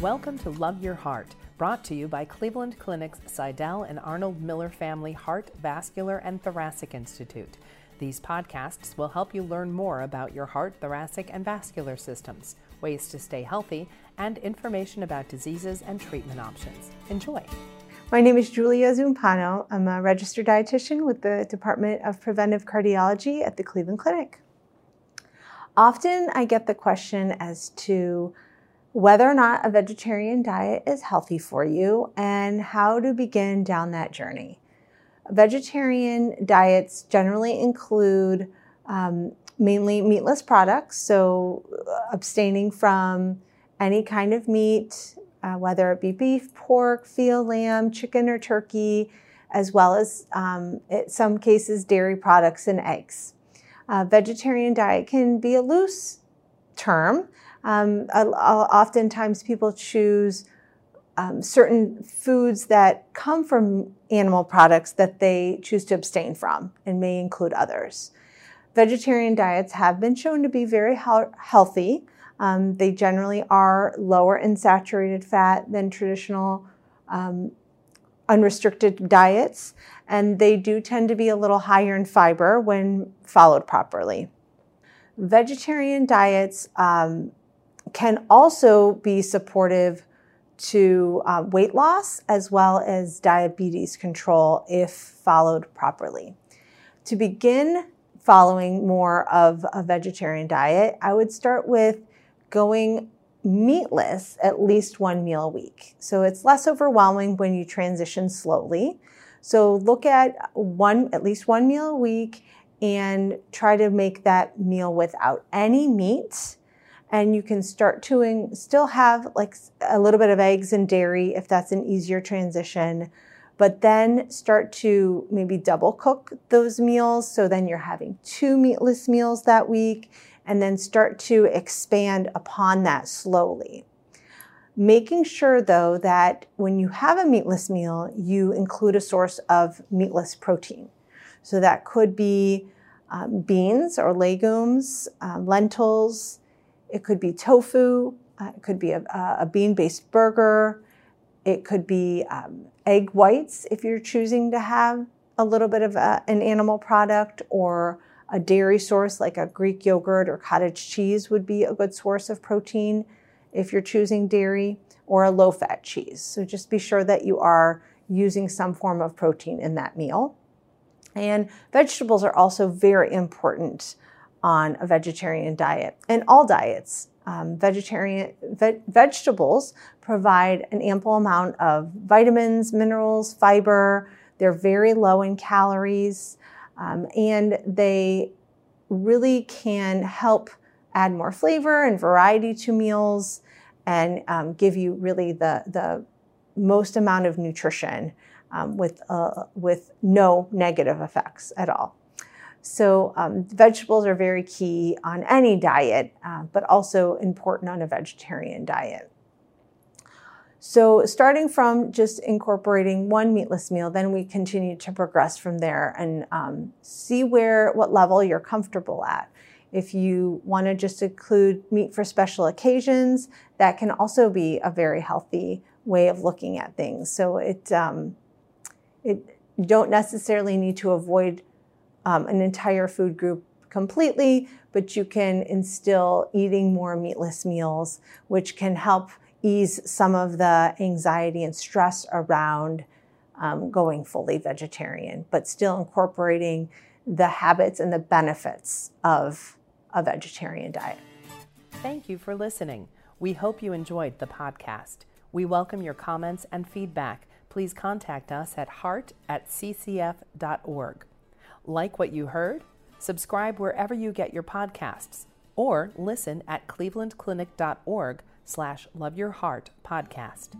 Welcome to Love Your Heart, brought to you by Cleveland Clinic's Sydell and Arnold Miller Family Heart, Vascular, and Thoracic Institute. These podcasts will help you learn more about your heart, thoracic, and vascular systems, ways to stay healthy, and information about diseases and treatment options. Enjoy. My name is Julia Zumpano. I'm a registered dietitian with the Department of Preventive Cardiology at the Cleveland Clinic. Often I get the question as to whether or not a vegetarian diet is healthy for you and how to begin down that journey. Vegetarian diets generally include um, mainly meatless products, so abstaining from any kind of meat, uh, whether it be beef, pork, veal, lamb, chicken, or turkey, as well as um, in some cases dairy products and eggs. Uh, vegetarian diet can be a loose term um, oftentimes, people choose um, certain foods that come from animal products that they choose to abstain from and may include others. Vegetarian diets have been shown to be very he- healthy. Um, they generally are lower in saturated fat than traditional um, unrestricted diets, and they do tend to be a little higher in fiber when followed properly. Vegetarian diets um, can also be supportive to uh, weight loss as well as diabetes control if followed properly. To begin following more of a vegetarian diet, I would start with going meatless at least one meal a week. So it's less overwhelming when you transition slowly. So look at one at least one meal a week and try to make that meal without any meat and you can start to still have like a little bit of eggs and dairy if that's an easier transition but then start to maybe double cook those meals. So then you're having two meatless meals that week and then start to expand upon that slowly. Making sure though that when you have a meatless meal you include a source of meatless protein. So that could be um, beans or legumes uh, lentils it could be tofu. Uh, it could be a, a bean based burger. It could be um, egg whites if you're choosing to have a little bit of a, an animal product or a dairy source like a Greek yogurt or cottage cheese would be a good source of protein if you're choosing dairy or a low fat cheese. So just be sure that you are using some form of protein in that meal. And vegetables are also very important on a vegetarian diet and all diets. Um, vegetarian ve- vegetables provide an ample amount of vitamins, minerals, fiber. They're very low in calories, um, and they really can help add more flavor and variety to meals and um, give you really the the most amount of nutrition um, with uh, with no negative effects at all. So, um, vegetables are very key on any diet, uh, but also important on a vegetarian diet. So, starting from just incorporating one meatless meal, then we continue to progress from there and um, see where what level you're comfortable at. If you want to just include meat for special occasions, that can also be a very healthy way of looking at things. So, it um, it you don't necessarily need to avoid um, an entire food group completely, but you can instill eating more meatless meals, which can help ease some of the anxiety and stress around um, going fully vegetarian, but still incorporating the habits and the benefits of a vegetarian diet. Thank you for listening. We hope you enjoyed the podcast. We welcome your comments and feedback. Please contact us at heart at ccf.org. Like what you heard? Subscribe wherever you get your podcasts or listen at clevelandclinic.org slash loveyourheart podcast.